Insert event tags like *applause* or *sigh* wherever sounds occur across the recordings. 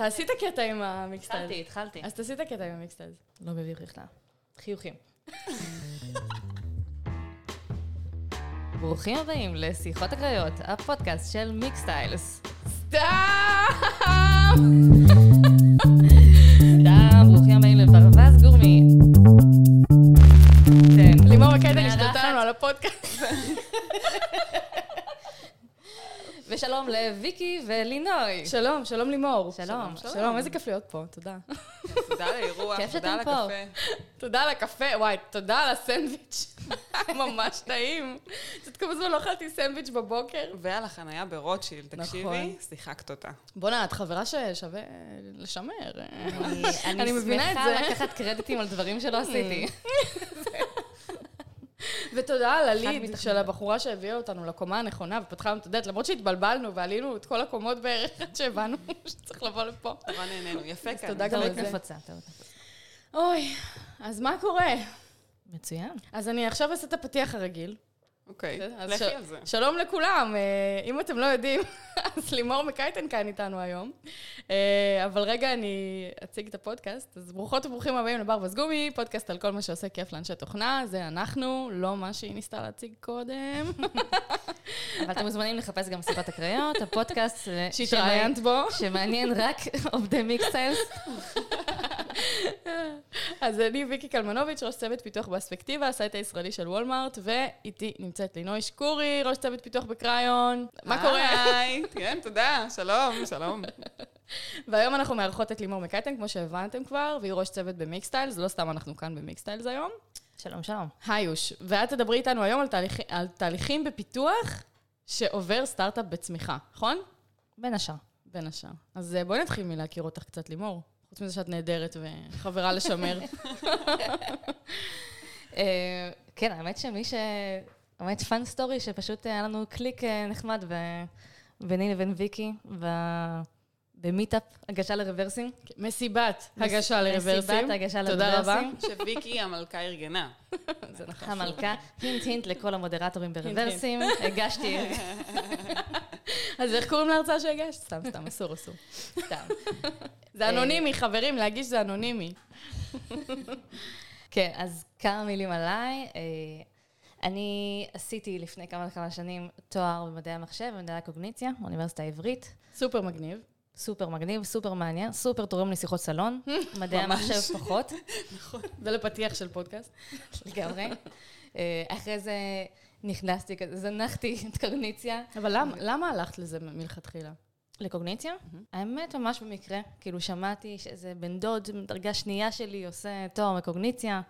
תעשי את הקטע עם המיקסטייל. התחלתי, התחלתי. אז תעשי את הקטע עם המיקסטייל. לא מביך בכלל. חיוכים. *laughs* ברוכים הבאים לשיחות הקריות, הפודקאסט של מיקסטיילס. סתם! *laughs* סתם, ברוכים הבאים לברווז גורמי. כן. לימור מקייטן השתלטה. לנו על הפודקאסט. *laughs* ושלום לוויקי ולינוי. שלום, שלום לימור. שלום. שלום, איזה כיף להיות פה, תודה. תודה על האירוח, תודה על. הקפה. תודה על הקפה, וואי, תודה על הסנדוויץ'. *laughs* ממש טעים. קצת כמה זמן לא אכלתי סנדוויץ' בבוקר. ועל החנייה ברוטשילד, נכון. תקשיבי, שיחקת אותה. בואנה, את חברה ששווה לשמר. אני- אני מבינה את אני זה. שמחה לקחת קרדיטים על דברים שלא עשיתי. *laughs* ותודה על הליד. של הבחורה שהביאה אותנו לקומה הנכונה ופתחה לנו את הדלת, למרות שהתבלבלנו ועלינו את כל הקומות בערך עד שהבנו *laughs* שצריך לבוא לפה. נורא נהנינו, יפה כאן. תודה גם על זה. אוי, אז מה קורה? מצוין. אז אני עכשיו אעשה את הפתיח הרגיל. אוקיי, אז לכי על זה. שלום לכולם, אה, אם אתם לא יודעים, *laughs* אז לימור מקייטן כאן איתנו היום. אה, אבל רגע, אני אציג את הפודקאסט. אז ברוכות וברוכים הבאים לבר וסגומי, פודקאסט על כל מה שעושה כיף לאנשי תוכנה, זה אנחנו, לא מה שהיא ניסתה להציג קודם. *laughs* אבל אתם מוזמנים לחפש גם שיחות הקריות, הפודקאסט ש- שהתראיינת בו. שמעניין רק עובדי Mixtiles. *laughs* *laughs* אז אני ויקי קלמנוביץ', ראש צוות פיתוח ב Aspectiva, ה site הישראלי של Walmart, ואיתי נמצאת לינוי שקורי, ראש צוות פיתוח בקריון. מה קורה? היי, *laughs* כן, תודה, שלום, שלום. *laughs* והיום אנחנו מארחות את לימור מקייטן, כמו שהבנתם כבר, והיא ראש צוות ב Mixtiles, לא סתם אנחנו כאן ב Mixtiles היום. שלום, שלום. היוש, ואת תדברי איתנו היום על, תהליכ... על תהליכים בפיתוח שעובר סטארט-אפ בצמיחה, נכון? בין השאר. בין השאר. אז אה, בואי נתחיל מלהכיר אותך קצת, לימור. חוץ מזה שאת נהדרת וחברה לשמר. אה, כן, האמת שמי ש... האמת fun story, שפשוט היה לנו קליק אה, נחמד ביני לבין ויקי, ב meetup הגשה ל Reversim. מסיבת הגשה לרוורסים. מסיבת הגשה תודה רבה. לרוורסים. שוויקי המלכה ארגנה. *laughs* זה נכון. המלכה, הינט הינט לכל המודרטורים ברוורסים, הגשתי, *laughs* אז איך קוראים להרצאה שהגשת? סתם, סתם, אסור, אסור. סתם. *laughs* זה אנונימי, חברים, להגיש זה אנונימי. כן, אז כמה מילים עליי. אה, אני עשיתי לפני כמה וכמה שנים תואר במדעי המחשב ומדעי הקוגניציה, באוניברסיטה העברית. סופר מגניב. סופר מגניב, סופר מעניין, סופר תורם לשיחות סלון. *laughs* מדעי. המחשב פחות, *laughs* זה לפתיח של פודקאסט. *laughs* לגמרי. אה, אחרי זה נכנסתי, כזה, זנחתי את קוגניציה אבל למה- למה הלכת לזה מלכתחילה? לקוגניציה. האמת, ממש במקרה. כאילו, שמעתי שאיזה בן דוד, דרגה שנייה שלי, עושה תואר בקוגניציה,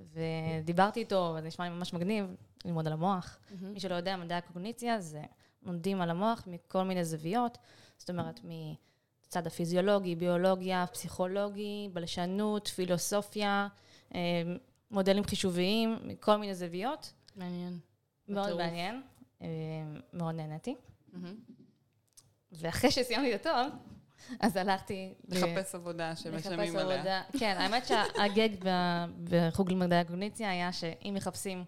ודיברתי איתו, וזה נשמע לי ממש מגניב, ללמוד על המוח. מי שלא יודע, מדעי הקוגניציה זה לומדים על המוח מכל מיני זוויות, זאת אומרת, מצד הפיזיולוגי, ביולוגיה, פסיכולוגי, בלשנות, פילוסופיה, אה, מודלים חישוביים, מכל מיני זוויות. מעניין. מאוד בטירוף. מעניין, אה, מאוד נהניתי. ואחרי שסיימתי את התואר, אז הלכתי... ל- לחפש עבודה שמשלמים עליה. עבודה. כן, האמת שהגג בחוג למדעי הקוגניציה היה שאם מחפשים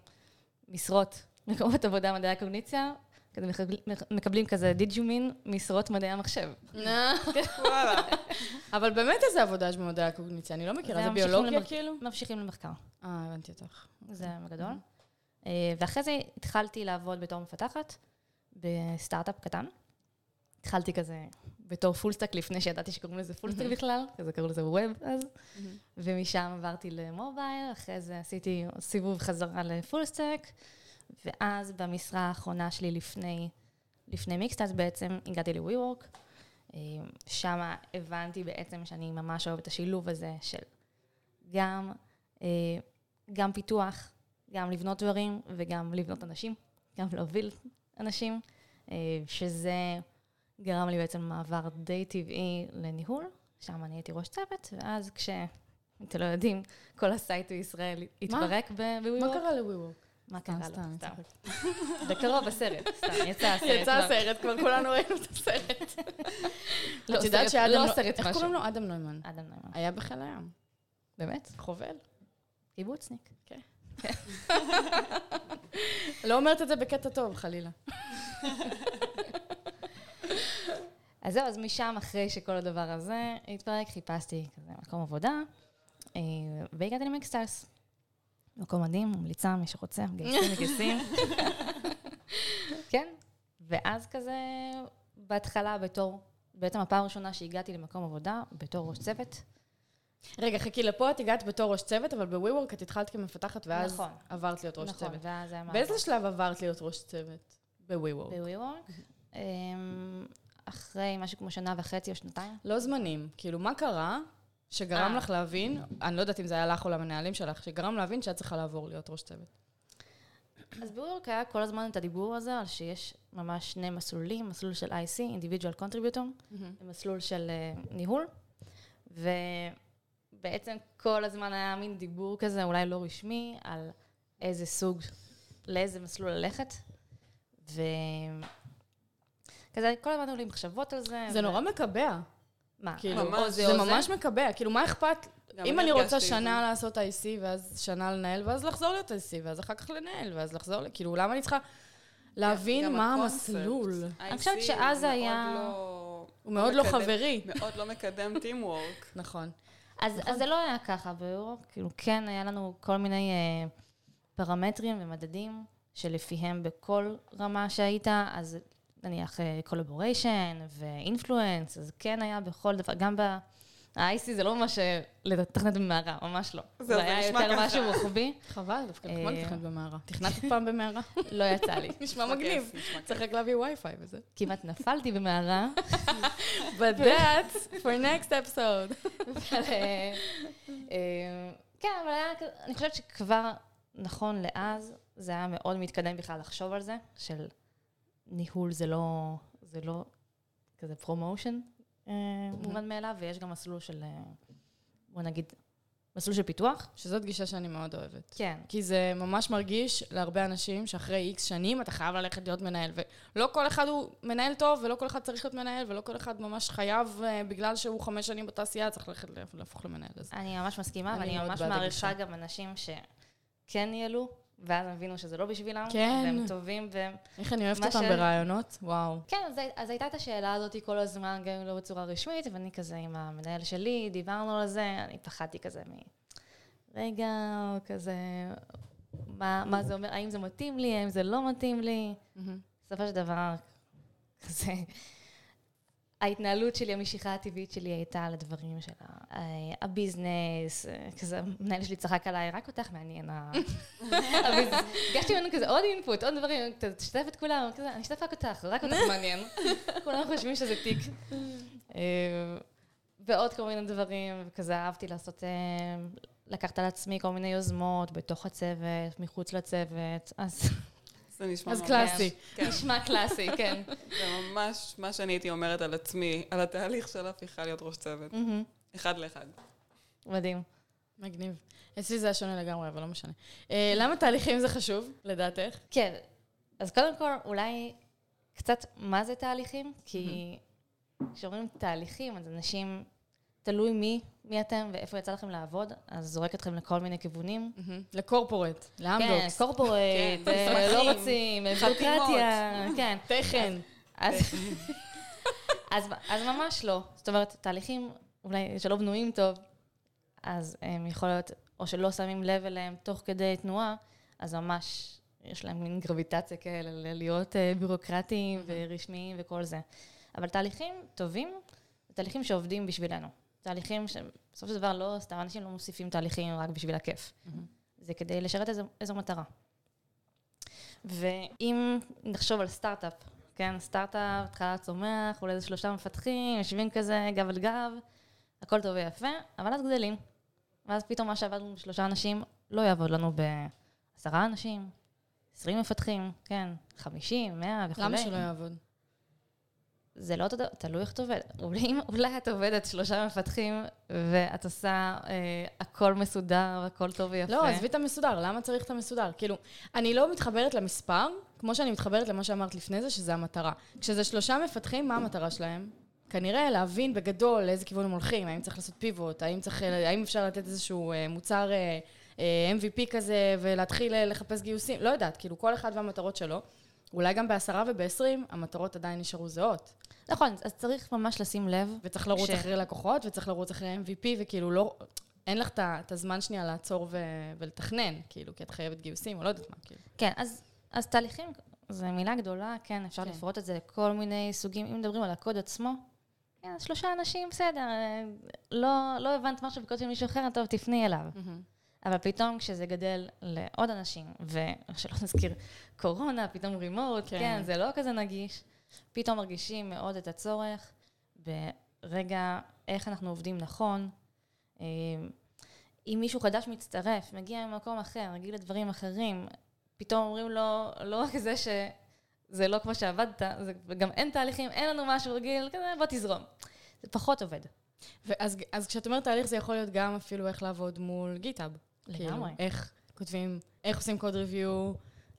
משרות, מקומות עבודה מדעי הקוגניציה, כזה מקבל- מקבלים כזה דיג'ומין משרות מדעי המחשב. *laughs* וואלה. אבל באמת איזה עבודה יש במדעי הקוגניציה? אני לא מכירה, זה ביולוגיה כאילו? ממשיכים למחקר. אה, הבנתי אותך. זה בגדול. אה, ואחרי זה התחלתי לעבוד בתור מפתחת בסטארט-אפ קטן. התחלתי כזה בתור full-stack לפני שידעתי שקוראים לזה full-stack בכלל, כזה קראו לזה web אז. ומשם עברתי למובייל, אחרי זה עשיתי סיבוב חזרה לפולסטק, ואז במשרה האחרונה שלי לפני, לפני מיקסטאס בעצם הגעתי ל-WeWork. שם הבנתי בעצם שאני ממש אוהבת את השילוב הזה של גם, אה, גם פיתוח, גם לבנות דברים וגם לבנות אנשים, גם להוביל אנשים, אה, שזה גרם לי בעצם מעבר די טבעי לניהול, שם אני הייתי ראש צוות, ואז כש... אם אתם לא יודעים, כל ה site בישראל התפרק ב-WeWork. מה קרה ל-WeWork? מה קרה לו? סתם. בקרוב בסרט, סתם, *laughs* יצא הסרט. יצא כבר. הסרט, כבר כולנו ראינו את הסרט. *laughs* לא את יודעת סרט- שאדם... לא סרט איך. קוראים לו? אדם נוימן. אדם נוימן. היה בחיל הים. באמת? חובל. קיבוצניק. *laughs* לא אומרת את זה בקטע טוב, חלילה. אז זהו, אז משם, אחרי שכל הדבר הזה התפרק, חיפשתי כזה מקום עבודה, אה, והגעתי למיקסטארס. מקום מדהים, ממליצה, מי שרוצה, מגייסים, *laughs* מגייסים. כן, ואז כזה, בהתחלה בתור, בעצם הפעם הראשונה שהגעתי למקום עבודה, בתור ראש צוות. רגע, חכי, לפה את הגעת בתור ראש צוות, אבל בווי-וורק את התחלת כמפתחת, ואז נכון. עברת להיות ראש נכון, צוות. ואז היה מעבר. באיזה שלב עברת להיות ראש צוות? בווי-וורק. ב-WeWork. אמ, אחרי משהו כמו שנה וחצי או שנתיים. לא זמנים. כאילו, מה קרה שגרם אה. לך להבין, אני לא יודעת אם זה היה לך או למנהלים שלך, שגרם להבין שאת צריכה לעבור להיות ראש צוות. אז ב-WeWork היה כל הזמן את הדיבור הזה על שיש ממש שני מסלולים, מסלול של IC, individual contributor, ומסלול של אה, ניהול. ובעצם כל הזמן היה מין דיבור כזה, אולי לא רשמי, על איזה סוג, לאיזה מסלול ללכת. ו... כזה, כל הזמן היו לי מחשבות על זה. זה ו- נורא מקבע. מה? כאילו, ממש. זה זה? ממש מקבע. כאילו, מה אכפת? אם אני רוצה שנה זה. לעשות IC, ואז שנה לנהל, ואז לחזור להיות IC, ואז אחר כך לנהל, ואז לחזור, ל- כאילו, למה אני צריכה להבין מה. המסלול? אני חושבת שאז היה- לא- הוא מאוד לא חברי. מאוד לא מקדם teamwork. *laughs* נכון. אז, אז זה לא היה ככה ביורוק, כאילו כן היה לנו כל מיני אה, פרמטרים ומדדים שלפיהם בכל רמה שהיית, אז נניח collaboration ו influence, אז כן היה בכל דבר, גם ב-IC זה לא ממש אה, לתכנת במערה, ממש לא. זה היה יותר. משהו רוחבי, חבל, דווקא אה, נחמד לתכנת במערה. תכנתת פעם במערה? *laughs* לא יצא לי. נשמע מגניב. צריך רק להביא וי-פיי וזה. כמעט נפלתי במערה, *laughs* But that's for next episode. *laughs* אה, אה, כן, אבל היה, אני חושבת שכבר נכון לאז, זה היה מאוד מתקדם בכלל לחשוב על זה, של ניהול זה לא, זה לא כזה promotion מובן מאליו, ויש גם מסלול של, אה, בוא נגיד, מסלול של פיתוח. שזאת גישה שאני מאוד אוהבת. כן. כי זה ממש מרגיש להרבה אנשים שאחרי איקס שנים אתה חייב ללכת להיות מנהל. ולא כל אחד הוא מנהל טוב, ולא כל אחד צריך להיות מנהל, ולא כל אחד ממש חייב, אה, בגלל שהוא חמש שנים בתעשייה, צריך ללכת להפוך למנהל. אז אני ממש מסכימה, אני ואני ממש מעריכה. גם אנשים שכן ניהלו, ואז הבינו שזה לא בשבילם, כן. והם טובים, והם איך אני אוהבת אותם ש- ברעיונות, וואו. כן, אז, אז הייתה את השאלה הזאת כל הזמן, גם אם לא בצורה רשמית, ואני כזה עם המנהל שלי, דיברנו על זה, אני פחדתי כזה מ... רגע, או כזה, מה, מה זה אומר, האם זה מתאים לי, האם זה לא מתאים לי. בסופו של דבר, כזה, ההתנהלות שלי, המשיכה הטבעית שלי הייתה לדברים של ה- אה, הביזנס, אה, כזה, המנהל שלי צחק עליי, רק אותך מעניין ה- *laughs* הביזנס. הגשתי ממנו כזה עוד אינפוט, עוד דברים, תשתף את כולם, כזה, אני אשתף רק אותך, רק אותך *laughs* מעניין. כולם חושבים שזה תיק. אה, ועוד כל מיני דברים, וכזה אהבתי לעשות, אה, לקחת על עצמי כל מיני יוזמות בתוך הצוות, מחוץ לצוות, אז זה נשמע אז ממש... קלאסי. כן. נשמע קלאסי, *laughs* כן. זה ממש מה שאני הייתי אומרת על עצמי, על התהליך של הפיכה להיות ראש צוות. אחד לאחד. מדהים. מגניב. אצלי זה היה שונה לגמרי, אבל לא משנה. אה, *laughs* למה תהליכים זה חשוב, לדעתך? כן, אז קודם כל, אולי קצת מה זה תהליכים? כי כשאומרים תהליכים, אז אנשים, תלוי מי, מי אתם ואיפה יצא לכם לעבוד, אז זורק אתכם לכל מיני כיוונים. לקורפורט, כן, לאמדוקס, קורפורט, כן, אה, לא רוצים, חתימות. ביורוקרטיה, כן. תכן. *laughs* אז, ממש לא. זאת אומרת, תהליכים אולי שלא בנויים טוב, אז הם יכול להיות, או שלא שמים לב אליהם תוך כדי תנועה, אז ממש יש להם מין גרביטציה כאלה, להיות אה, ביורוקרטיים ורשמיים וכל זה. אבל תהליכים טובים, זה תהליכים שעובדים בשבילנו. תהליכים שבסופו של דבר לא, סתם אנשים לא מוסיפים תהליכים רק בשביל הכיף. זה כדי לשרת איזו, איזו מטרה. ואם נחשוב על סטארט-אפ, כן, סטארט-אפ, התחלה צומח, אולי איזה שלושה מפתחים, יושבים כזה גב אל גב, הכל טוב ויפה, אבל אז גדלים. ואז פתאום מה שעבדנו עם שלושה אנשים, לא יעבוד לנו בעשרה אנשים, עשרים מפתחים, כן, חמישים, מאה וכולי. למה שלא יעבוד? זה לא אותו דבר, תלוי איך את עובדת. אולי, אולי את עובדת שלושה מפתחים, ואת עושה אה, הכל מסודר, הכל טוב ויפה. לא, עזבי את המסודר, למה צריך את המסודר? כאילו, אני לא מתחברת למספר, כמו שאני מתחברת למה שאמרת לפני זה, שזה המטרה. כשזה שלושה מפתחים, מה המטרה שלהם? כנראה להבין בגדול לאיזה כיוון הם הולכים, האם צריך לעשות פיבוט, האם, צריך, האם אפשר לתת איזשהו אה, מוצר אה, אה, MVP כזה ולהתחיל אה, לחפש גיוסים, לא יודעת, כאילו כל אחד והמטרות שלו. אולי גם בעשרה ובעשרים, המטרות עדיין נשארו זהות. נכון, אז צריך ממש לשים לב. וצריך לרוץ ש- אחרי לקוחות, וצריך לרוץ אחרי MVP, וכאילו לא... אין לך את הזמן שנייה לעצור ו- ולתכנן, כאילו, כי את חייבת גיוסים, או לא יודעת מה, כאילו. כן, אז, אז תהליכים, זו מילה גדולה, כן, אפשר כן. לפרוט את זה לכל מיני סוגים. אם מדברים על הקוד עצמו, כן, אז שלושה אנשים, בסדר, אה, לא, לא הבנת משהו בקוד של מישהו אחר, טוב, תפני אליו. אבל פתאום כשזה גדל לעוד אנשים, ושלא נזכיר קורונה, פתאום רימוט, כן. כן. כן, זה לא כזה נגיש, פתאום מרגישים מאוד את הצורך ברגע איך אנחנו עובדים נכון. אה, אם מישהו חדש מצטרף, מגיע ממקום אחר, רגיל לדברים אחרים, פתאום אומרים לו, לא רק זה שזה לא כמו שעבדת, זה גם אין תהליכים, אין לנו משהו רגיל, כזה, בוא תזרום. זה פחות עובד. ואז אז כשאת אומרת תהליך, זה יכול להיות גם אפילו איך לעבוד מול GitHub. לגמרי. כאילו, איך כותבים, איך עושים code review,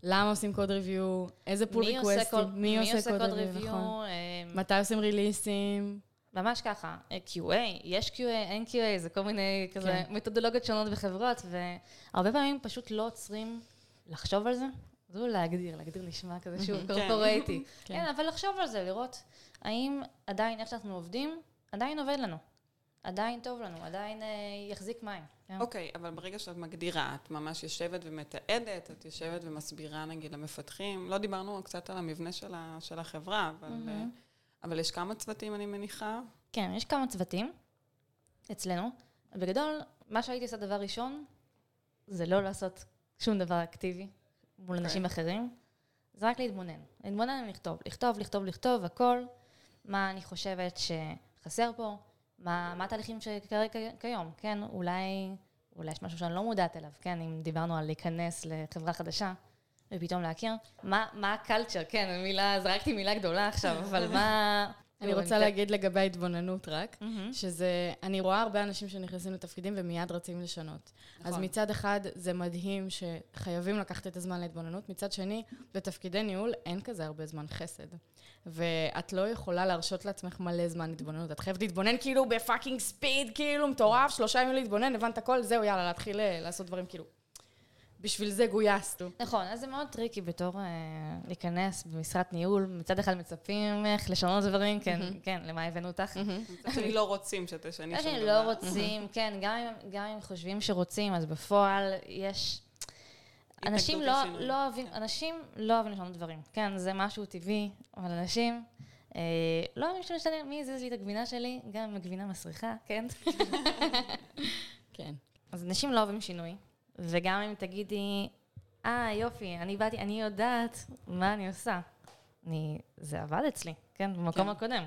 למה עושים code review, איזה pull request ים, מי עושה code review, נכון. אה, מתי עושים release ים. ממש ככה, אה, QA, יש QA, אין QA, זה כל מיני כזה כן. מתודולוגיות שונות בחברות, והרבה פעמים פשוט לא עוצרים לחשוב על זה. זו להגדיר, להגדיר נשמע כזה שוב כן. corporatey. כן. כן, אבל לחשוב על זה, לראות האם עדיין איך שאנחנו עובדים, עדיין עובד לנו. עדיין טוב לנו, עדיין אה, יחזיק מים. כן? אוקיי, אבל ברגע שאת מגדירה, את ממש יושבת ומתעדת, את יושבת ומסבירה נגיד למפתחים, לא דיברנו קצת על המבנה של, ה, של החברה, אבל. אה, אבל יש כמה צוותים, אני מניחה. כן, יש כמה צוותים אצלנו. בגדול, מה שהייתי עושה דבר ראשון, זה לא לעשות שום דבר אקטיבי מול אנשים אחרים, זה רק להתבונן. להתבונן ולכתוב. לכתוב, לכתוב, לכתוב, הכל. מה אני חושבת שחסר פה, מה, מה התהליכים כ- כיום, כן? אולי, אולי יש משהו שאני לא מודעת אליו, כן? אם דיברנו על להיכנס לחברה חדשה ופתאום להכיר. מה, מה הקלצ'ר, כן, מילה, זרקתי מילה גדולה עכשיו, אבל מה... אני רוצה להגיד לגבי ההתבוננות רק. שזה, אני רואה הרבה אנשים שנכנסים לתפקידים ומיד רצים לשנות. אז נכון. מצד אחד, זה מדהים שחייבים לקחת את הזמן להתבוננות, מצד שני, בתפקידי ניהול אין כזה הרבה זמן חסד. ואת לא יכולה להרשות לעצמך מלא זמן התבוננות. את חייבת להתבונן כאילו ב fucking speed, כאילו מטורף, שלושה ימים להתבונן, הבנת הכל, זהו, יאללה, להתחיל אה, לעשות דברים כאילו. בשביל זה גויסנו. נכון, אז זה מאוד טריקי בתור אה, להיכנס במשרת ניהול, מצד אחד מצפים ממך לשנות דברים, כן, כן, למה הבאנו אותך? מצד שני לא רוצים שתשני שום דבר. לא רוצים, כן, גם אם- גם אם חושבים שרוצים, אז בפועל יש... אנשים לא. לא אוהבים, אנשים לא אוהבים לשנות דברים, כן, זה משהו טבעי, אבל אנשים אה, לא אוהבים שמשתנה, מי הזיז לי את הגבינה שלי, גם אם הגבינה מסריחה, כן? *laughs* *laughs* כן. אז אנשים לא אוהבים שינוי, וגם אם תגידי, אה, יופי, אני באתי, אני יודעת מה אני עושה. אני, זה עבד אצלי, כן, במקום כן. הקודם.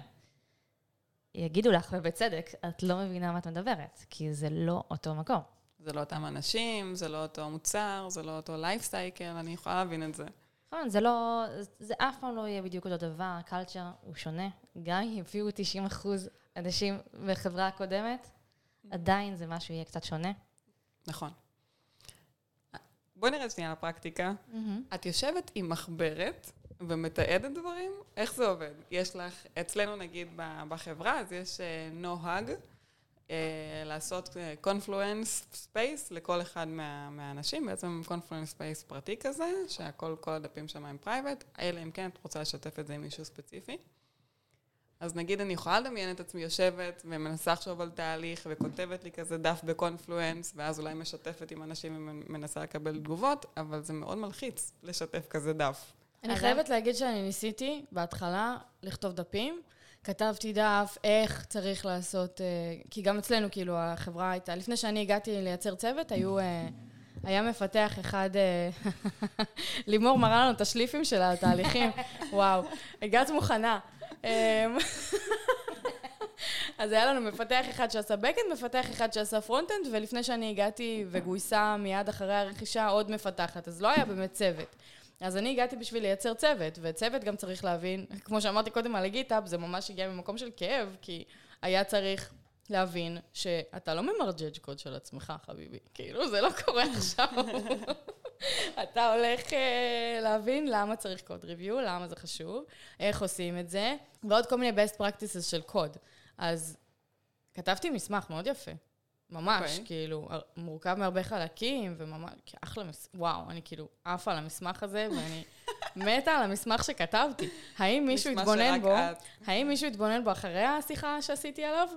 יגידו לך, ובצדק, את לא מבינה מה את מדברת, כי זה לא אותו מקום. זה לא אותם אנשים, זה לא אותו מוצר, זה לא אותו לייף סייקל, אני יכולה להבין את זה. נכון, זה לא, זה אף פעם לא יהיה בדיוק אותו דבר, הקלצ'ר הוא שונה. גם אם הביאו 90 אחוז אנשים בחברה הקודמת, עדיין זה משהו יהיה קצת שונה. נכון. בואי נראה שנייה לפרקטיקה. את יושבת עם מחברת ומתעדת דברים? איך זה עובד? יש לך, אצלנו נגיד בחברה, אז יש אה, נוהג אה, לעשות Confluence space לכל אחד מה, מהאנשים, בעצם Confluence space פרטי כזה, שהכל, כל הדפים שם הם private, אלא אם כן את רוצה לשתף את זה עם מישהו ספציפי. אז נגיד אני יכולה לדמיין את עצמי יושבת ומנסה לחשוב על תהליך וכותבת לי כזה דף ב Confluence, ואז אולי משתפת עם אנשים ומנסה לקבל תגובות, אבל זה מאוד מלחיץ לשתף כזה דף. אני אז חייבת להגיד שאני ניסיתי בהתחלה לכתוב דפים. כתבתי דף איך צריך לעשות, אה, כי גם אצלנו, כאילו, החברה הייתה, לפני שאני הגעתי לייצר צוות, היו, אה, היה מפתח אחד, אה, *laughs* לימור מראה לנו את השליפים של התהליכים, וואו, הגעת מוכנה. אה, *laughs* אז היה לנו מפתח אחד שעשה backend, מפתח אחד שעשה frontend, ולפני שאני הגעתי וגויסה מיד אחרי הרכישה עוד מפתחת, אז לא היה באמת צוות. אז אני הגעתי בשביל לייצר צוות, וצוות גם צריך להבין, כמו שאמרתי קודם על הגיטאפ, זה ממש הגיע ממקום של כאב, כי היה צריך להבין שאתה לא ממרג'ג' קוד של עצמך, חביבי. כאילו, זה לא קורה עכשיו. *laughs* אתה הולך אה, להבין למה צריך קוד ריוויו, למה זה חשוב, איך עושים את זה, ועוד כל מיני best practices של קוד. אז כתבתי מסמך מאוד יפה. ממש, אוקיי. okay. כאילו, הר- מורכב מהרבה חלקים, וממש, אחלה מס... וואו, אני כאילו עפה על המסמך הזה, ואני *laughs* מתה על המסמך שכתבתי. האם מישהו מסמך התבונן בו? האם מישהו התבונן בו אחרי השיחה שעשיתי עליו?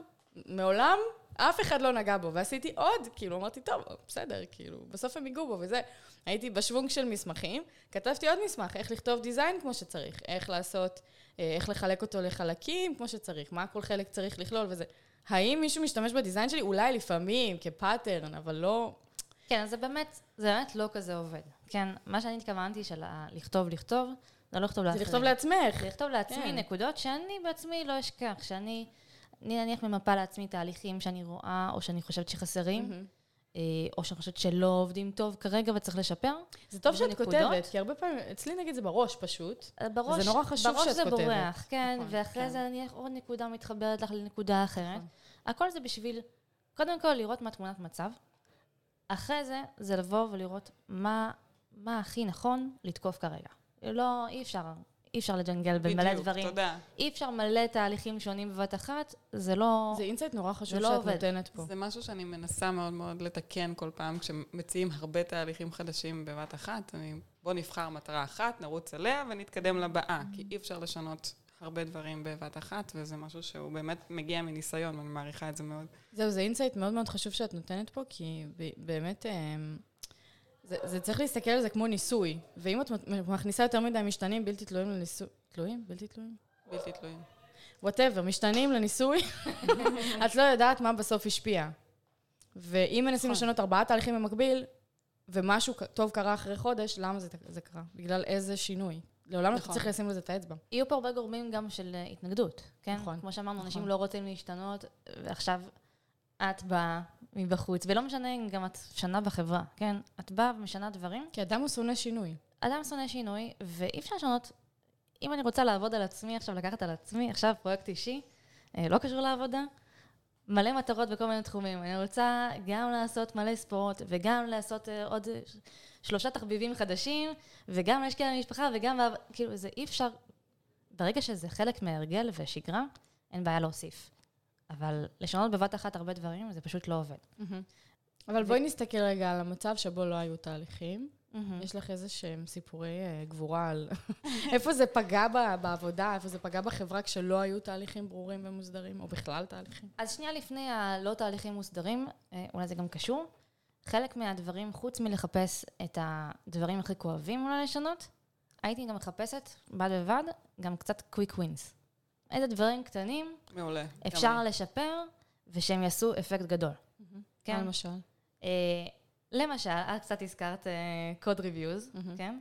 מעולם אף אחד לא נגע בו, ועשיתי עוד, כאילו, אמרתי, טוב, בסדר, כאילו, בסוף הם ייגעו בו וזה. הייתי בשוונג של מסמכים, כתבתי עוד מסמך, איך לכתוב דיזיין כמו שצריך, איך לעשות, אה, איך לחלק אותו לחלקים כמו שצריך, מה כל חלק צריך לכלול וזה. האם מישהו משתמש בדיזיין שלי? אולי לפעמים, כפאטרן, אבל לא... כן, אז זה באמת, זה באמת לא כזה עובד. כן, מה שאני התכוונתי של לכתוב, לכתוב, זה לא לכתוב זה לאחרים. לכתוב לעצמך. זה לכתוב לעצמי כן. נקודות שאני בעצמי לא אשכח, שאני, אני נניח ממפה לעצמי תהליכים שאני רואה, או שאני חושבת שחסרים. אה, או שאני חושבת שלא עובדים טוב כרגע וצריך לשפר. זה טוב זה שאת נקודות? כותבת, כי הרבה פעמים, אצלי נגיד זה בראש פשוט. אז בראש, וזה נורא חשוב בראש שאת זה כותבת. בורח, כן, נכון, ואחרי כן. זה נניח עוד נקודה מתחברת לך לנקודה אחרת. נכון. הכל זה בשביל, קודם כל לראות מה תמונת מצב, אחרי זה, זה לבוא ולראות מה, מה הכי נכון לתקוף כרגע. לא, אי אפשר, אי אפשר לג'נגל בין מלא בדיוק, דברים. תודה. אי אפשר מלא תהליכים שונים בבת אחת, זה לא... זה insight נורא חשוב זה לא שאת עובד. נותנת פה. זה משהו שאני מנסה מאוד מאוד לתקן כל פעם כשמציעים הרבה תהליכים חדשים בבת אחת. אני, בוא נבחר מטרה אחת, נרוץ עליה ונתקדם לבאה, כי אי אפשר לשנות הרבה דברים בבת אחת, וזה משהו שהוא באמת מגיע מניסיון, ואני מעריכה את זה מאוד. זהו, זה insight מאוד מאוד חשוב שאת נותנת פה, כי באמת, אמ, זה, זה צריך להסתכל על זה כמו ניסוי. ואם את מכניסה יותר מדי משתנים בלתי תלויים לניסוי... תלויים? בלתי תלויים? בלתי תלויים. whatever, משתנים לניסוי, *laughs* את לא יודעת מה בסוף השפיע. ואם מנסים נכון. לשנות ארבעה תהליכים במקביל, ומשהו טוב קרה אחרי חודש, למה זה, זה קרה? בגלל איזה שינוי. לעולם לא נכון. צריך לשים לזה את האצבע. יהיו פה הרבה גורמים גם של אה, התנגדות, כן? נכון, כמו שאמרנו, אנשים נכון. לא רוצים להשתנות, ועכשיו את באה מבחוץ, ולא משנה אם גם את שנה בחברה, כן? את באה ומשנה דברים. כי אדם הוא שונא שינוי. אדם שונא שינוי, ואי אפשר לשנות. אם אני רוצה לעבוד על עצמי, עכשיו לקחת על עצמי, עכשיו פרויקט אישי, אה, לא קשור לעבודה, מלא מטרות בכל מיני תחומים. אני רוצה גם לעשות מלא ספורט, וגם לעשות אה, עוד אה, שלושה תחביבים חדשים, וגם להשקיע במשפחה, וגם... כאילו, זה אי אפשר... ברגע שזה חלק מההרגל ושגרה, אין בעיה להוסיף. אבל לשנות בבת אחת הרבה דברים, זה פשוט לא עובד. אבל בואי נסתכל רגע על המצב שבו לא היו תהליכים. מהמם. יש לך איזה שהם סיפורי אה, גבורה על *laughs* איפה זה פגע בעבודה, איפה זה פגע בחברה כשלא היו תהליכים ברורים ומוסדרים, או בכלל תהליכים? אז שנייה לפני הלא תהליכים מוסדרים, אה, אולי זה גם קשור. חלק מהדברים, חוץ מלחפש את הדברים הכי כואבים אולי לשנות, הייתי גם מחפשת, בד בבד, גם קצת quick wins. איזה דברים קטנים מעולה. אפשר גם אני. לשפר, ושהם יעשו אפקט גדול. מה כן? למשל? אה, למשל, את קצת הזכרת code reviews, מהמם. כן?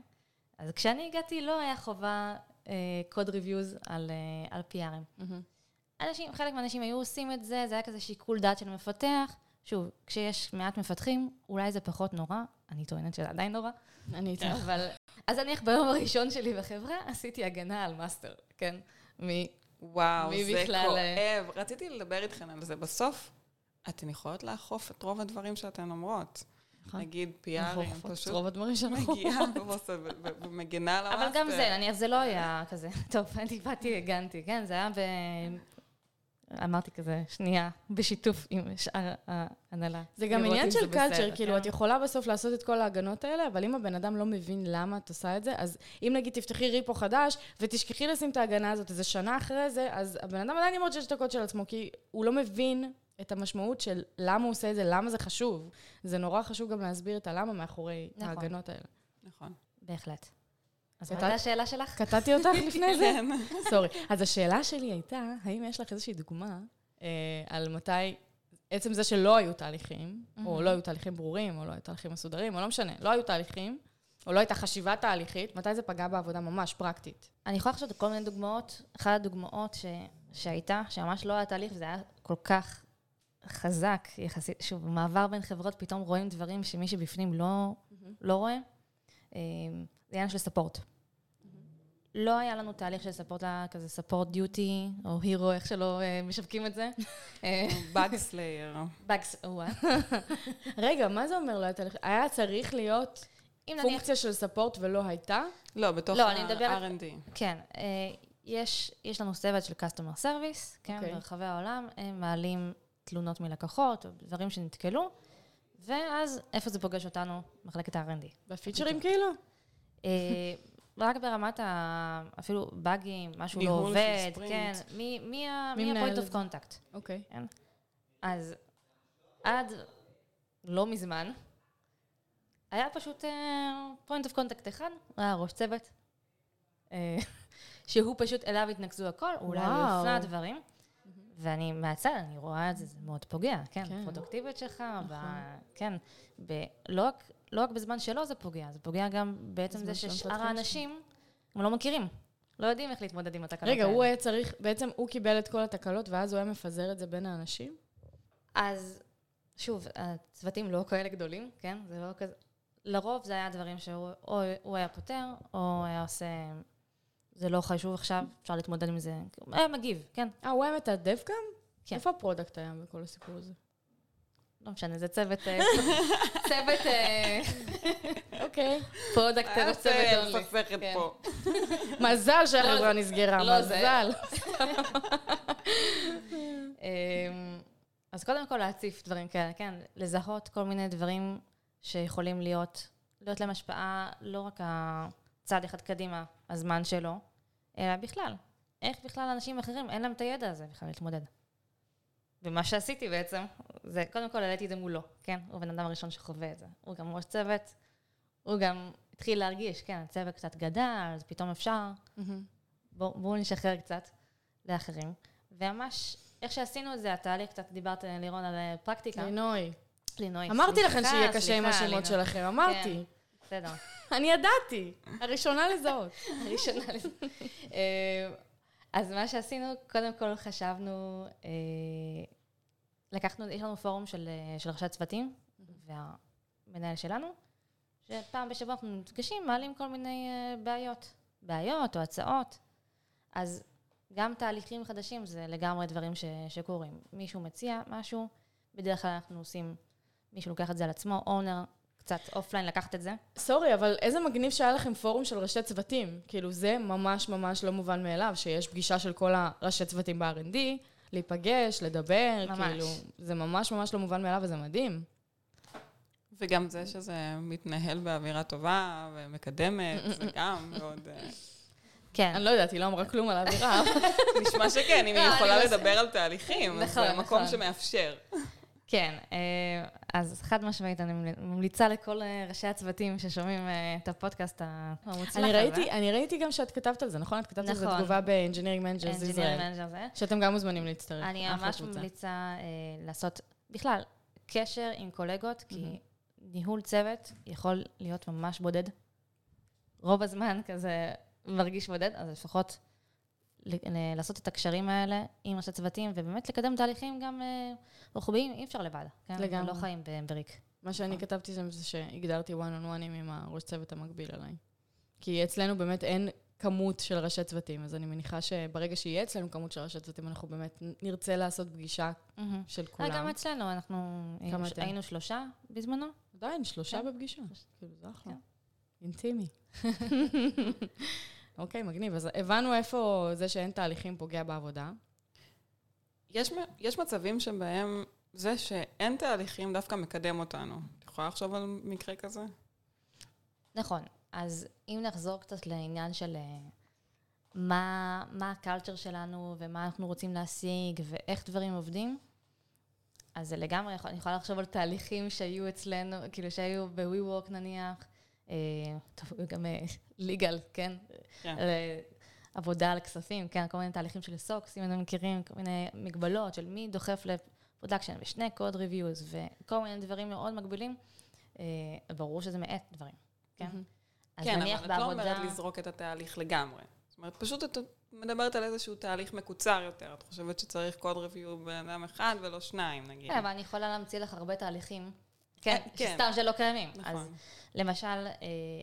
אז כשאני הגעתי לא היה חובה code reviews על, אה, על PR-ים. אנשים, חלק מהאנשים היו עושים את זה, זה היה כזה שיקול דעת של מפתח. שוב, כשיש מעט מפתחים, אולי זה פחות נורא, אני טוענת שזה עדיין נורא, אני איתך. אבל... אז נניח ביום הראשון שלי בחברה, עשיתי הגנה על master, כן? וואו, זה בכלל, כואב. רציתי לדבר איתכן על זה. בסוף, אתן יכולות לאכוף את רוב הדברים שאתן אומרות. נכון. נגיד PR-ים, פשוט רוב הדברים שאנחנו... מגיעה ועושה- ו- ו- ומגינה על ה master. אבל גם זה, נניח, זה לא היה כזה. *laughs* טוב, אני באתי, הגנתי, כן? זה היה. אמרתי כזה, שנייה, בשיתוף עם שאר ההנהלה. זה גם עניין של קלצ'ר, כאילו, כן? את יכולה בסוף לעשות את כל ההגנות האלה, אבל אם הבן אדם לא מבין למה את עושה את זה, אז אם נגיד תפתחי ריפו חדש, ותשכחי לשים את ההגנה הזאת איזה שנה אחרי זה, אז הבן אדם עדיין ימוד שש דקות של עצמו, כי הוא לא מבין את המשמעות של למה הוא עושה את זה, למה זה חשוב. זה נורא חשוב גם להסביר את הלמה מאחורי נכון. ההגנות האלה. נכון. בהחלט. אז מה הייתה השאלה שלך? קטעתי אותך *laughs* לפני זה? כן. סורי. אז השאלה שלי הייתה, האם יש לך איזושהי דוגמה אה, על מתי, עצם זה שלא היו תהליכים, או לא היו תהליכים ברורים, או לא היו תהליכים מסודרים, או לא משנה, לא היו תהליכים, או לא הייתה חשיבה תהליכית, מתי זה פגע בעבודה ממש פרקטית? אני יכולה לחשוב על כל מיני דוגמאות. אחת הדוגמאות ש... שהייתה, שממש לא היה תהליך, וזה היה כל כך חזק יחסית, שוב, מעבר בין חברות, פתאום רואים דברים שמי שבפנים לא, לא רואה. אה, זה עניין של ספורט. לא היה לנו תהליך של ספורט, כזה ספורט דיוטי, או הירו, איך שלא אה, משווקים את זה. באג סלייר. באגס, או *laughs* רגע, מה זה אומר לא היה תהליך? היה צריך להיות פונקציה של ספורט ולא הייתה? לא, בתוך לא, ה-R&D. כן, אה, יש, יש לנו צוות של customer service, כן, אוקיי. ברחבי העולם, הם מעלים תלונות מלקוחות, או דברים שנתקלו, ואז איפה זה פוגש אותנו? מחלקת ה-R&D. בפיצ'רים כאילו? אה, רק ברמת ה... אפילו באגים, משהו לא עובד. כן. מי, מי, מי מי of זה? contact? אוקיי. אז עד לא מזמן, היה פשוט אה, point of contact אחד, היה ראש צוות, אה, *laughs* שהוא פשוט אליו התנקזו הכל, אולי הוא. הפנה דברים. ואני מהצד, אני רואה את זה, זה מאוד פוגע, כן, כן. בפרודוקטיביות שלך, ב, נכון. כן, ב, לא, רק, לא רק בזמן שלו זה פוגע, זה פוגע גם בעצם זה ששאר האנשים, הם לא מכירים, לא יודעים איך להתמודד עם התקלות רגע, האלה. הוא היה צריך, בעצם הוא קיבל את כל התקלות, ואז הוא היה מפזר את זה בין האנשים? אז שוב, הצוותים לא כאלה גדולים, כן? זה לא כזה... לרוב זה היה דברים שהוא או הוא היה פותר, או היה עושה... זה לא חשוב עכשיו, אפשר להתמודד עם זה. היה מגיב, כן? אה, הוא היה מתעדף גם? כן. איפה ה product היה בכל הסיפור הזה? לא משנה, זה צוות... אה, *laughs* צוות אה, אוקיי. product, היה צוות only. מפספסת כן. פה. *laughs* מזל שהחברה לא, נסגרה, לא. מזל. *laughs* אמ, אז קודם כל להציף דברים כאלה, כן, לזהות כל מיני דברים שיכולים להיות, להיות להם השפעה, לא רק הצעד אחד קדימה, הזמן שלו, אלא בכלל, איך בכלל אנשים אחרים, אין להם את הידע הזה בכלל להתמודד. ומה שעשיתי בעצם, זה קודם כל העליתי את זה מולו, כן? הוא הבן אדם הראשון שחווה את זה. הוא גם ראש צוות, הוא גם התחיל להרגיש, כן, הצוות קצת גדל, אז פתאום אפשר. בואו בוא נשחרר קצת לאחרים. וממש, איך שעשינו את זה, התהליך, קצת דיברת, לירון, על אה, פרקטיקה. לינוי. לינוי. אמרתי לכם שיהיה קשה עם השמות. שלכם, אמרתי. בסדר. *laughs* אני ידעתי. הראשונה לזהות. *laughs* הראשונה לזה. *laughs* אז מה שעשינו, קודם כל חשבנו, אה, לקחנו, יש לנו פורום של, אה, של ראשי צוותים, והמנהל שלנו, שפעם בשבוע אנחנו נפגשים, מעלים כל מיני אה, בעיות, בעיות או הצעות. אז גם תהליכים חדשים זה לגמרי דברים ש, שקורים. מישהו מציע משהו, בדרך כלל אנחנו עושים, מישהו לוקח את זה על עצמו, owner, קצת offline לקחת את זה. sorry, אבל איזה מגניב שהיה לכם פורום של ראשי צוותים. כאילו, זה ממש ממש לא מובן מאליו, שיש פגישה של כל הראשי צוותים ב-R&D, להיפגש, לדבר, ממש. כאילו, זה ממש ממש לא מובן מאליו וזה מדהים. וגם זה שזה מתנהל באווירה טובה ומקדמת, זה גם מאוד... כן. אני לא יודעת, היא לא אמרה כלום על האווירה. נשמע שכן, אם לא, היא אני יכולה מס- לדבר על תהליכים, אז נכון, זה מקום נכון. שמאפשר. כן, אה, אז חד משמעית, אני ממליצה לכל אה, ראשי הצוותים ששומעים אה, את הפודקאסט המוצלח הזה. אני ראיתי, אני ראיתי גם שאת כתבת על זה, נכון? את כתבת על זה נכון. תגובה ב-Engineering Managers ישראל. Manager זה. שאתם גם מוזמנים להצטרף. אני ממש. ממליצה אה, לעשות, בכלל, קשר עם קולגות, כי מהמם. ניהול צוות יכול להיות ממש בודד. רוב הזמן כזה מרגיש בודד, אז לפחות לעשות את הקשרים האלה עם ראשי צוותים, ובאמת לקדם תהליכים גם אה, רוחביים, אי אפשר לבד. כן? לגמרי. לא חיים בריק. מה שאני כתבתי שם זה שהגדרתי one on one עם הראש צוות המקביל עליי. כי אצלנו באמת אין כמות של ראשי צוותים, אז אני מניחה שברגע שיהיה אצלנו כמות של ראשי צוותים, אנחנו באמת נרצה לעשות פגישה של אה, כולם. גם אצלנו, אנחנו כמה ש- אתם? היינו שלושה בזמנו. עדיין, שלושה כן. בפגישה. כאילו, זה אחלה. כן. אינטימי. *laughs* אוקיי, מגניב. אז הבנו איפה זה שאין תהליכים פוגע בעבודה. יש, יש מצבים שבהם זה שאין תהליכים דווקא מקדם אותנו. את יכולה לחשוב על מקרה כזה? נכון. אז אם נחזור קצת לעניין של אה, מה, מה הקלצ'ר שלנו ומה אנחנו רוצים להשיג ואיך דברים עובדים, אז זה לגמרי, יכול- אני יכולה לחשוב על תהליכים שהיו אצלנו, כאילו שהיו ב-WeWork נניח, אה, טוב, גם legal, כן? כן. אה, עבודה על כספים, כן? כל מיני תהליכים של SOX, אם אתם מכירים, כל מיני מגבלות של מי דוחף ל production ושני code reviews וכל מיני דברים מאוד מגבילים. אה, ברור שזה מאט דברים, כן? אז כן, נניח אבל את לא בעבודה... אומרת לזרוק את התהליך לגמרי. זאת אומרת, פשוט את מדברת על איזשהו תהליך מקוצר יותר. את חושבת שצריך code review בן אדם אחד ולא שניים, נגיד. כן, אבל אני יכולה להמציא לך הרבה תהליכים, כן, אה, כן. שסתם שלא קיימים. אז נכון. למשל, אה,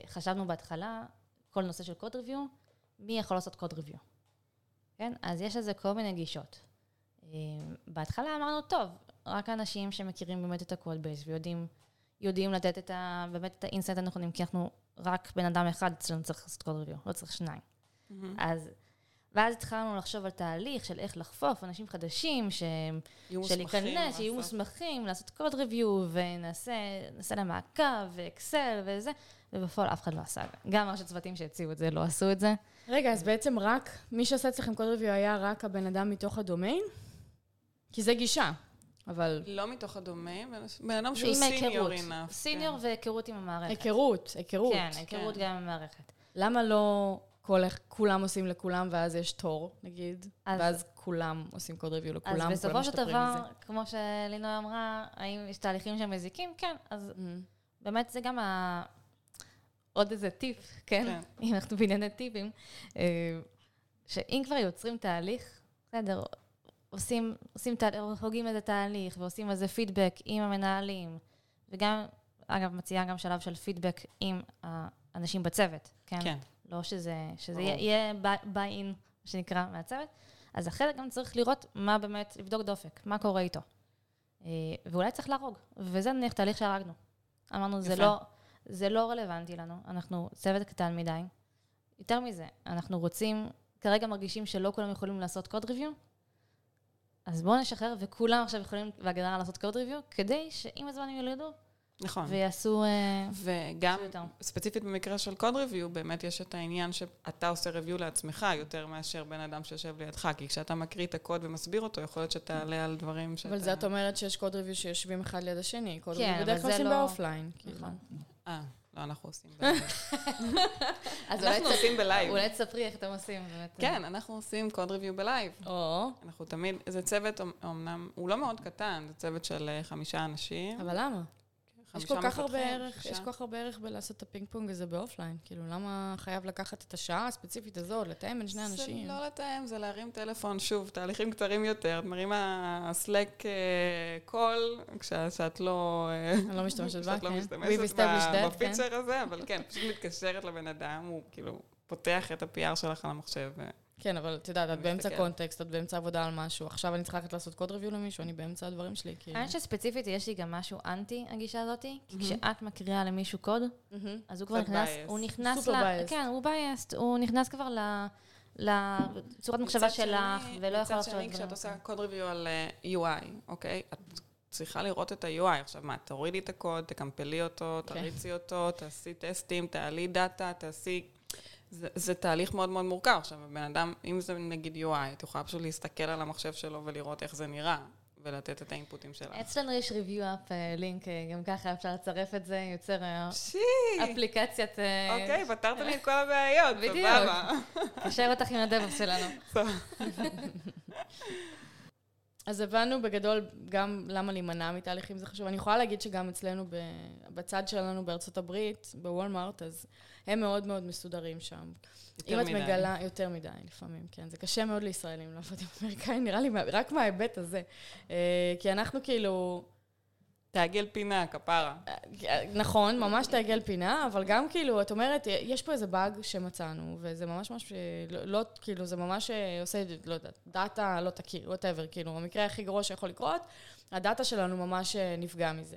חשבנו בהתחלה, כל נושא של code review, מי יכול לעשות code review? כן? אז יש לזה כל מיני גישות. אה, בהתחלה אמרנו, טוב, רק אנשים שמכירים באמת את ה code base ויודעים יודעים לתת את ה, באמת את ה insight הנכונים, כי אנחנו רק בן אדם אחד אצלנו צריך לעשות code review, לא צריך שניים. מהמם. אז, ואז התחלנו לחשוב על תהליך של איך לחפוף אנשים חדשים, שהם יהיו של מוסמכים להיכנס, שיהיו לעשות. מוסמכים, לעשות קוד ריוויו, ונעשה נעשה להם מעקב, ואקסל וזה, ובפועל אף אחד לא עשה. גם ראשי צוותים שהציעו את זה לא עשו את זה. רגע, אז בעצם רק, מי שעשה אצלכם קוד ריוויו היה רק הבן אדם מתוך הדומיין? כי זה גישה, אבל... לא מתוך הדומיין, בן אדם שהוא סיניור היכרות. enough. סיניור כן. והיכרות עם המערכת. היכרות, היכרות. כן, היכרות כן. גם עם המערכת. למה לא כל, כולם עושים לכולם ואז יש תור, נגיד, אז- ואז כולם עושים קוד ריוויו לכולם, אז בסופו של דבר? כמו שלינוי אמרה, האם יש תהליכים שהם מזיקים? כן, אז Mm. באמת זה גם ה... עוד איזה טיפ, כן? כן. *laughs* אם אנחנו בענייני טיפים, אה, שאם כבר יוצרים תהליך, בסדר, עושים, עושים תהליך, הוגים איזה תהליך ועושים איזה פידבק עם המנהלים, וגם, אגב, מציעה גם שלב של פידבק עם האנשים בצוות, כן? כן. לא שזה, שזה. יהיה, יהיה ביי-אין, מה שנקרא, מהצוות. אז אחרי זה גם צריך לראות מה באמת, לבדוק דופק, מה קורה איתו. אה, ואולי צריך להרוג, וזה נניח תהליך שהרגנו. אמרנו, זה. לא, זה לא רלוונטי לנו, אנחנו צוות קטן מדי. יותר מזה, אנחנו רוצים, כרגע מרגישים שלא כולם יכולים לעשות קוד ריוויו, אז בואו נשחרר, וכולם עכשיו יכולים בהגדרה לעשות קוד ריוויו, כדי שעם הזמן הם ילמדו נכון. ויעשו... אה, וגם יותר. ספציפית במקרה של קוד ריוויו, באמת יש את העניין שאתה עושה ריוויו לעצמך יותר מאשר בן אדם שיושב לידך, כי כשאתה מקריא את הקוד ומסביר אותו, יכול להיות שתעלה על דברים שאתה... אבל זה את אומרת שיש code review שיושבים אחד ליד השני. code כן, review אבל בדרך כלל עושים לא- ב offline. כאילו. נכון. אה, לא, אנחנו עושים *laughs* ב live. אז אולי אנחנו עושים ב live. אולי תספרי איך אתם עושים, באמת. כן, אנחנו עושים code review ב live. או, אנחנו תמיד, זה צוות, אמנם, הוא לא מאוד קטן, זה צוות של אה, חמישה אנשים. אבל למה? יש כל כך הרבה ערך. יש כל כך הרבה ערך בלעשות את הפינג פונג הזה ב offline. כאילו, למה חייב לקחת את השעה הספציפית הזאת, לתאם בין שני אנשים? זה לא לתאם, זה להרים טלפון, שוב, תהליכים קצרים יותר. את מרימה סלק קול, כשאת לא... אה, אני לא משתמשת בה, כשאת לא כן. משתמשת We've established ב- that, כן. בפיצ'ר הזה, אבל כן, פשוט מתקשרת לבן אדם, הוא כאילו פותח את ה-PR שלך על המחשב. כן, אבל את יודעת, את באמצע. קונטקסט, את באמצע עבודה על משהו. עכשיו אני צריכה ללכת לעשות קוד ריוויו למישהו, אני באמצע הדברים שלי, כאילו. האמת שספציפית יש לי גם משהו אנטי הגישה הזאת, כי. כשאת מקריאה למישהו קוד. אז הוא כבר נכנס. הוא נכנס סופר ל... biased. כן, הוא בייסט, הוא נכנס כבר ל... לצורת מחשבה מצד שלך, ולא יכול מצד לחשוב על שני, דברים כשאת עושה. קוד ריוויו על אה, UI, אוקיי? את צריכה לראות את ה-UI. עכשיו, מה, תורידי את הקוד, תקמפלי אותו, כן. תריצי אותו, תעשי טסטים, תעלי דאטה, תעשי... זה, זה תהליך מאוד מאוד מורכב. עכשיו, הבן אדם, אם זה נגיד UI, את יכולה פשוט להסתכל על המחשב שלו ולראות איך זה נראה, ולתת את האינפוטים שלה. אצלנו יש review up לינק, אה, גם ככה אפשר לצרף את זה, יוצר אה, פשי! אפליקציית... אה, אוקיי, פתרת לי את כל הבעיות, בדיוק. סבבה. קשר אותך עם הדבוס שלנו. *laughs* אז הבנו בגדול גם למה להימנע מתהליכים זה חשוב. אני יכולה להגיד שגם אצלנו, בצד שלנו בארצות הברית, בוולמארט, אז הם מאוד מאוד מסודרים שם. יותר אם את מדי. מגלה, יותר מדי לפעמים, כן. זה קשה מאוד לישראלים לעבוד עם אמריקאים, נראה לי, רק מההיבט הזה. אה, כי אנחנו כאילו... תעגל פינה, כפרה. נכון, ממש תעגל פינה, אבל גם כאילו, את אומרת, יש פה איזה באג שמצאנו, וזה ממש ממש, לא, לא כאילו, זה ממש אה, עושה, לא יודעת, data לא תכיר, whatever, כאילו, המקרה הכי גרוע שיכול לקרות, ה data שלנו ממש אה, נפגע מזה.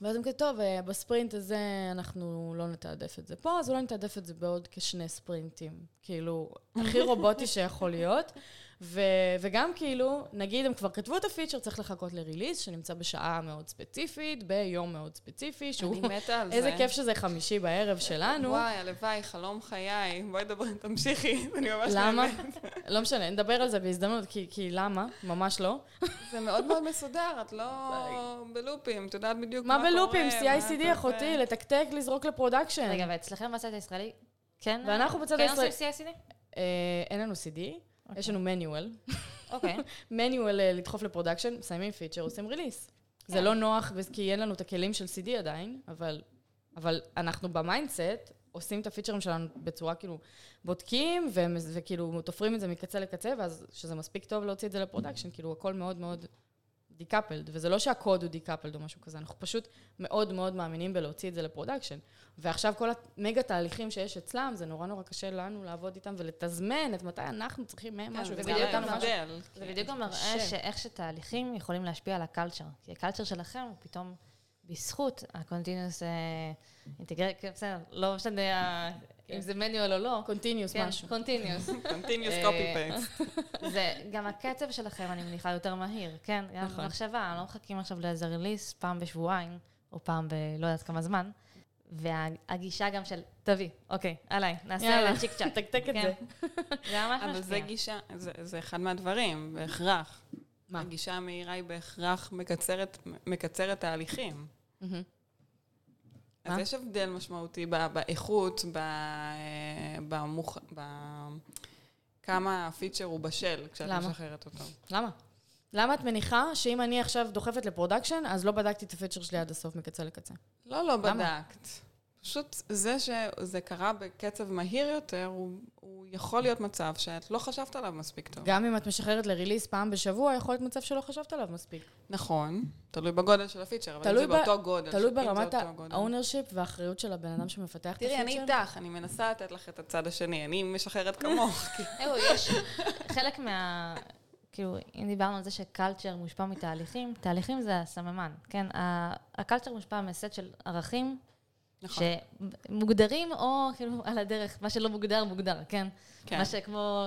ואז הם כזה, טוב, אה, בספרינט הזה אנחנו לא נתעדף את זה פה, אז אולי נתעדף את זה בעוד כשני ספרינטים. כאילו, הכי רובוטי שיכול להיות. ו- וגם כאילו, נגיד הם כבר כתבו את ה feature, צריך לחכות ל release, שנמצא בשעה מאוד ספציפית, ביום מאוד ספציפי, שהוא... אני מתה על זה. איזה כיף שזה חמישי בערב שלנו. וואי, הלוואי, חלום חיי. בואי דברי, תמשיכי, *laughs* אני ממש למה? *laughs* לא משנה, נדבר על זה בהזדמנות, כי, כי למה? ממש לא. זה מאוד מאוד מסודר, את לא *laughs* בלופים, את יודעת בדיוק מה מה קורה. בלופים? מה CICD אתה אחותי. לתקתק, לזרוק ל production. רגע, ואצלכם בצד הישראלי, כן? ואנחנו בצד כן הישראלי- עושים CICD? אה, אין לנו CD, יש לנו manual. אוקיי. *laughs* manual אה, לדחוף ל production, מסיימים feature, עושים release. זה כן. לא נוח, כי אין לנו את הכלים של CD עדיין, אבל, אבל אנחנו ב mindset עושים את הפיצ'רים שלנו בצורה כאילו, בודקים, ו- וכאילו תופרים את זה מקצה לקצה, ואז שזה מספיק טוב להוציא את זה ל production, כאילו הכל מאוד מאוד decoupled, וזה לא שהקוד הוא decoupled או משהו כזה, אנחנו פשוט מאוד מאוד מאמינים בלהוציא את זה ל production. ועכשיו כל המגה תהליכים שיש אצלם, זה נורא נורא קשה לנו לעבוד איתם ולתזמן את מתי אנחנו צריכים מהם כן, משהו, זה בדיוק גם. זה בדיוק גם מראה. שאיך שתהליכים יכולים להשפיע על ה culture. כי ה culture שלכם הוא פתאום בזכות ה-continuous אינטגרציה, בסדר, לא משנה ה- אם זה manual או לא. continuous כן, משהו. continuous. *laughs* continuous אה, copy paste. *laughs* זה גם הקצב שלכם, אני מניחה, יותר מהיר, כן? גם נכון. במחשבה, לא מחכים עכשיו לאיזה release פעם בשבועיים, או פעם ב... לא יודעת כמה זמן. והגישה גם של, תביא, אוקיי, עליי, נעשה. עליי צ'יק צ'אק. *laughs* תקתק את כן. זה. זה ממש אבל זה משפיע. גישה, זה, אחד מהדברים, בהכרח. מה? הגישה המהירה היא בהכרח מקצרת תהליכים. מהמם. אז? יש הבדל משמעותי ב- באיכות, ב... אה, במוח... ב... כמה הפיצ'ר הוא בשל כשאת למה? משחררת אותו. למה? למה את מניחה שאם אני עכשיו דוחפת ל production, אז לא בדקתי את ה feature שלי עד הסוף מקצה לקצה? לא, לא למה? בדקת. פשוט זה שזה קרה בקצב מהיר יותר, הוא, הוא יכול להיות מצב שאת לא חשבת עליו מספיק טוב. גם אם את משחררת ל release פעם בשבוע, יכול להיות מצב שלא חשבת עליו מספיק. נכון, תלוי בגודל של ה feature, אבל אם זה ב- באותו גודל. תלוי אם זה ברמת אותו גודל. ה ownership והאחריות של הבן אדם שמפתח את תראי, אני ה feature. איתך, אני מנסה לתת לך את הצד השני, אני משחררת כמוך. *laughs* כי- זהו, יש חלק מה... כאילו, אם דיברנו על זה שקלצ'ר מושפע מתהליכים, תהליכים זה הסממן, כן? ה- הקלצ'ר מושפע מסט של ערכים נכון, שמוגדרים, או כאילו על הדרך, מה שלא מוגדר, מוגדר, כן? כן, מה שכמו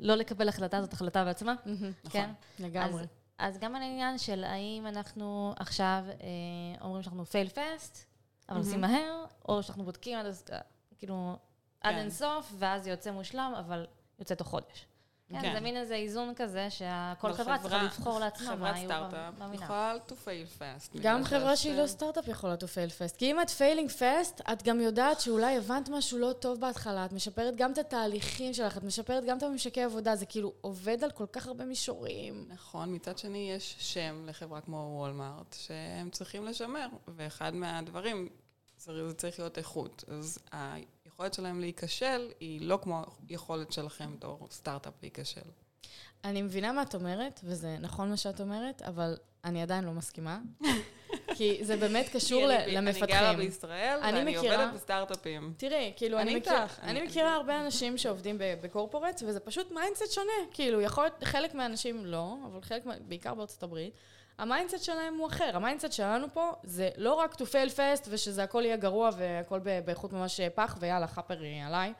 לא לקבל החלטה, זאת החלטה בעצמה, מהמם, כן? לגמרי. אז, אז גם על העניין של האם אנחנו עכשיו אה, אומרים שאנחנו פייל פסט, אבל. עושים מהר, או שאנחנו בודקים עד, אז- כאילו, עד כן. אינסוף, ואז יוצא מושלם, אבל יוצא תוך חודש. כן, כן. זה מין איזה איזון כזה, שכל אבל חברה צריכה לבחור לעצמה מה חברת היא סטארט-אפ מאמינה. יכולה to fail fast. גם חברה שהיא לא סטארט-אפ יכולה to fail fast. כי אם את failing fast, את גם יודעת שאולי הבנת משהו לא טוב בהתחלה, את משפרת גם את התהליכים שלך, את משפרת גם את הממשקי עבודה, זה כאילו עובד על כל כך הרבה מישורים. נכון, מצד שני יש שם לחברה כמו וולמארט, שהם צריכים לשמר, ואחד מהדברים, זה צריך להיות איכות. אז היכולת שלהם להיכשל היא לא כמו היכולת שלכם בתור סטארט-אפ להיכשל. אני מבינה מה את אומרת, וזה נכון מה שאת אומרת, אבל אני עדיין לא מסכימה. *laughs* כי זה באמת קשור כי ל- אני- גרה למפתחים. בישראל, אני ואני עובדת בסטארט-אפים. תראי, כאילו, אני, מכירה הרבה אנשים שעובדים ב corporate, וזה פשוט mindset שונה. כאילו, יכול להיות, חלק מהאנשים לא, אבל חלק, בעיקר בארצות הברית, ה mindset שלהם הוא אחר. ה mindset שלנו פה זה לא רק to fail fast, ושזה הכל יהיה גרוע והכל באיכות ממש פח, ויאללה, חאפרי עליי.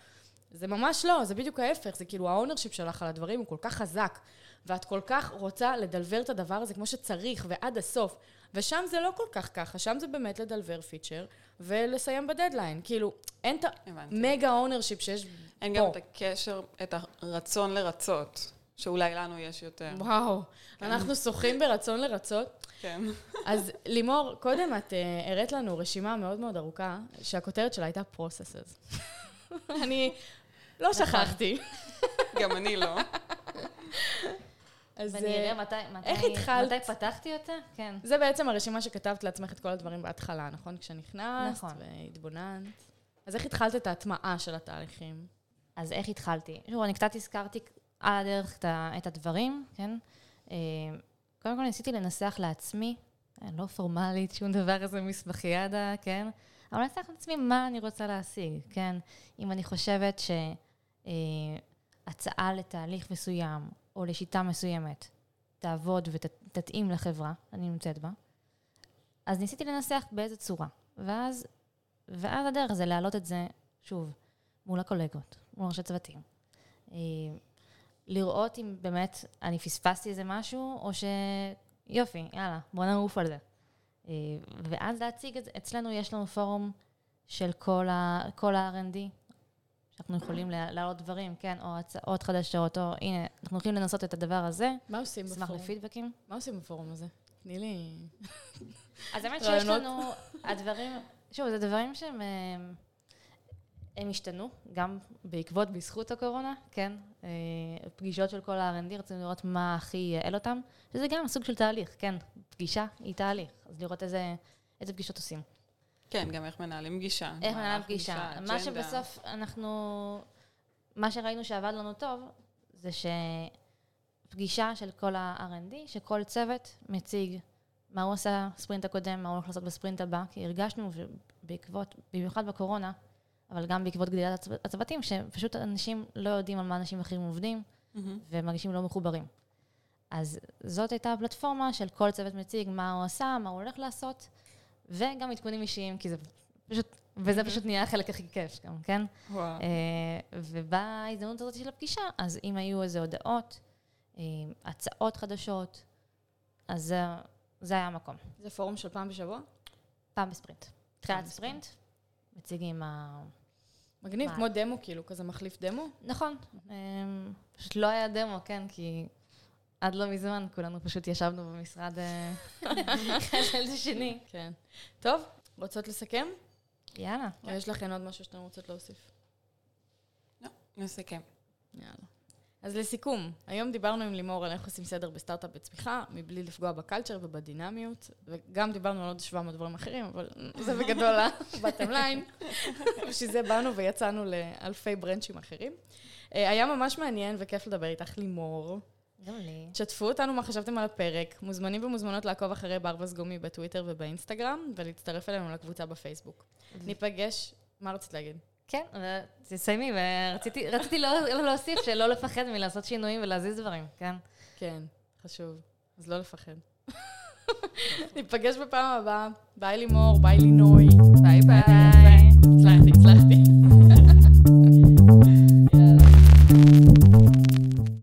זה ממש לא, זה בדיוק ההפך, זה כאילו ה ownership שלך על הדברים הוא כל כך חזק, ואת כל כך רוצה לדלבר את הדבר הזה כמו שצריך, ועד הסוף. ושם זה לא כל כך ככה, שם זה באמת לדלבר feature, ולסיים בדדליין. כאילו, אין את. המגה ownership שיש אין גם פה. את הקשר, את הרצון לרצות, שאולי לנו יש יותר. וואו, אנחנו שוחים ברצון לרצות. כן. אז לימור, קודם את uh, הראת לנו רשימה מאוד מאוד ארוכה, שהכותרת שלה הייתה processes. *laughs* אני לא שכחתי. גם אני לא. אז ואני אה, אראה מתי, מתי, איך התחלת? מתי פתחתי אותה? כן. זה בעצם הרשימה שכתבת לעצמך את כל הדברים בהתחלה, נכון? כשנכנסת נכון. והתבוננת. אז איך התחלת את ההטמעה של התהליכים? אז איך התחלתי? שוב, אני קצת הזכרתי על הדרך את ה- את הדברים, כן? אה, קודם כל ניסיתי לנסח לעצמי, אה, לא פורמלית, שום דבר כזה מסמכיאדה, כן? אבל לנסח לעצמי מה אני רוצה להשיג, כן? אם אני חושבת שהצעה לתהליך מסוים או לשיטה מסוימת תעבוד ותתאים לחברה, אני נמצאת בה, אז ניסיתי לנסח באיזה צורה. ואז, ואז הדרך זה להעלות את זה, שוב, מול הקולגות, מול ראשי צוותים. לראות אם באמת אני פספסתי איזה משהו, או שיופי, יאללה, בוא נעוף על זה. אה, ואז להציג את זה. אצלנו יש לנו פורום של כל ה- כל ה-R&D, שאנחנו יכולים לה- להעלות דברים, כן, או הצעות חדשות, או הנה, אנחנו הולכים לנסות את הדבר הזה, מה עושים נשמח בפורום? לפידבקים. מה עושים בפורום הזה? תני לי... אז האמת שיש? לנו, הדברים, שוב, זה דברים שהם, אה, הם השתנו, גם בעקבות, בזכות הקורונה, כן? אה, פגישות של כל ה-R&D, רצינו לראות מה הכי ייעל אותם, שזה גם סוג של תהליך, כן? פגישה היא תהליך, אז לראות איזה, איזה פגישות עושים. כן, גם איך מנהלים פגישה. איך מנהלים פגישה. מה. שבסוף אנחנו, מה שראינו שעבד לנו טוב, זה שפגישה של כל ה-R&D, שכל צוות מציג מה הוא עשה בספרינט הקודם, מה הוא הולך לעשות בספרינט הבא, כי הרגשנו בעקבות, במיוחד בקורונה, אבל גם בעקבות גדילת הצו- הצוותים, שפשוט אנשים לא יודעים על מה אנשים אחרים עובדים, מהמם. ומרגישים לא מחוברים. אז זאת הייתה הפלטפורמה של כל צוות מציג מה הוא עשה, מה הוא הולך לעשות, וגם עדכונים אישיים, כי זה פשוט, וזה פשוט נהיה החלק הכי כיף גם, כן? וואו. אה, ובהזדמנות הזאת של הפגישה, אז אם היו איזה הודעות, אה, הצעות חדשות, אז זה- זה היה המקום. זה פורום של פעם בשבוע? פעם בספרינט. תחילת. ספרינט, מציגים מה... מגניב, מה? כמו דמו, כאילו, כזה מחליף דמו? נכון. אמ, פשוט לא היה דמו, כן, כי עד לא מזמן כולנו פשוט ישבנו במשרד אה, *laughs* אחד השני. כן. טוב, רוצות לסכם? יאללה. או יש לכן עוד משהו שאתן רוצות להוסיף? לא, נסכם. יאללה. אז לסיכום, היום דיברנו עם לימור על איך עושים סדר בסטארט-אפ בצמיחה, מבלי לפגוע בקלצ'ר ובדינמיות, וגם דיברנו על עוד 700 דברים אחרים, אבל *laughs* זה בגדול ה-bottom *laughs* line. בשביל זה באנו ויצאנו לאלפי ברנצ'ים אחרים. אה, היה ממש מעניין וכיף לדבר איתך, לימור. גם לי. תשתפו אותנו מה חשבתם על הפרק. מוזמנים ומוזמנות לעקוב אחרי ברבס גומי בטוויטר ובאינסטגרם, ולהצטרף אלינו לקבוצה בפייסבוק. ניפגש, מה רצית להגיד? כן, תסיימי, ורציתי רציתי לא להוסיף שלא לפחד מלעשות שינויים ולהזיז דברים, כן? כן, חשוב. אז לא לפחד. *laughs* ניפגש בפעם הבאה. ביי לימור, ביי לינוי. ביי ביי.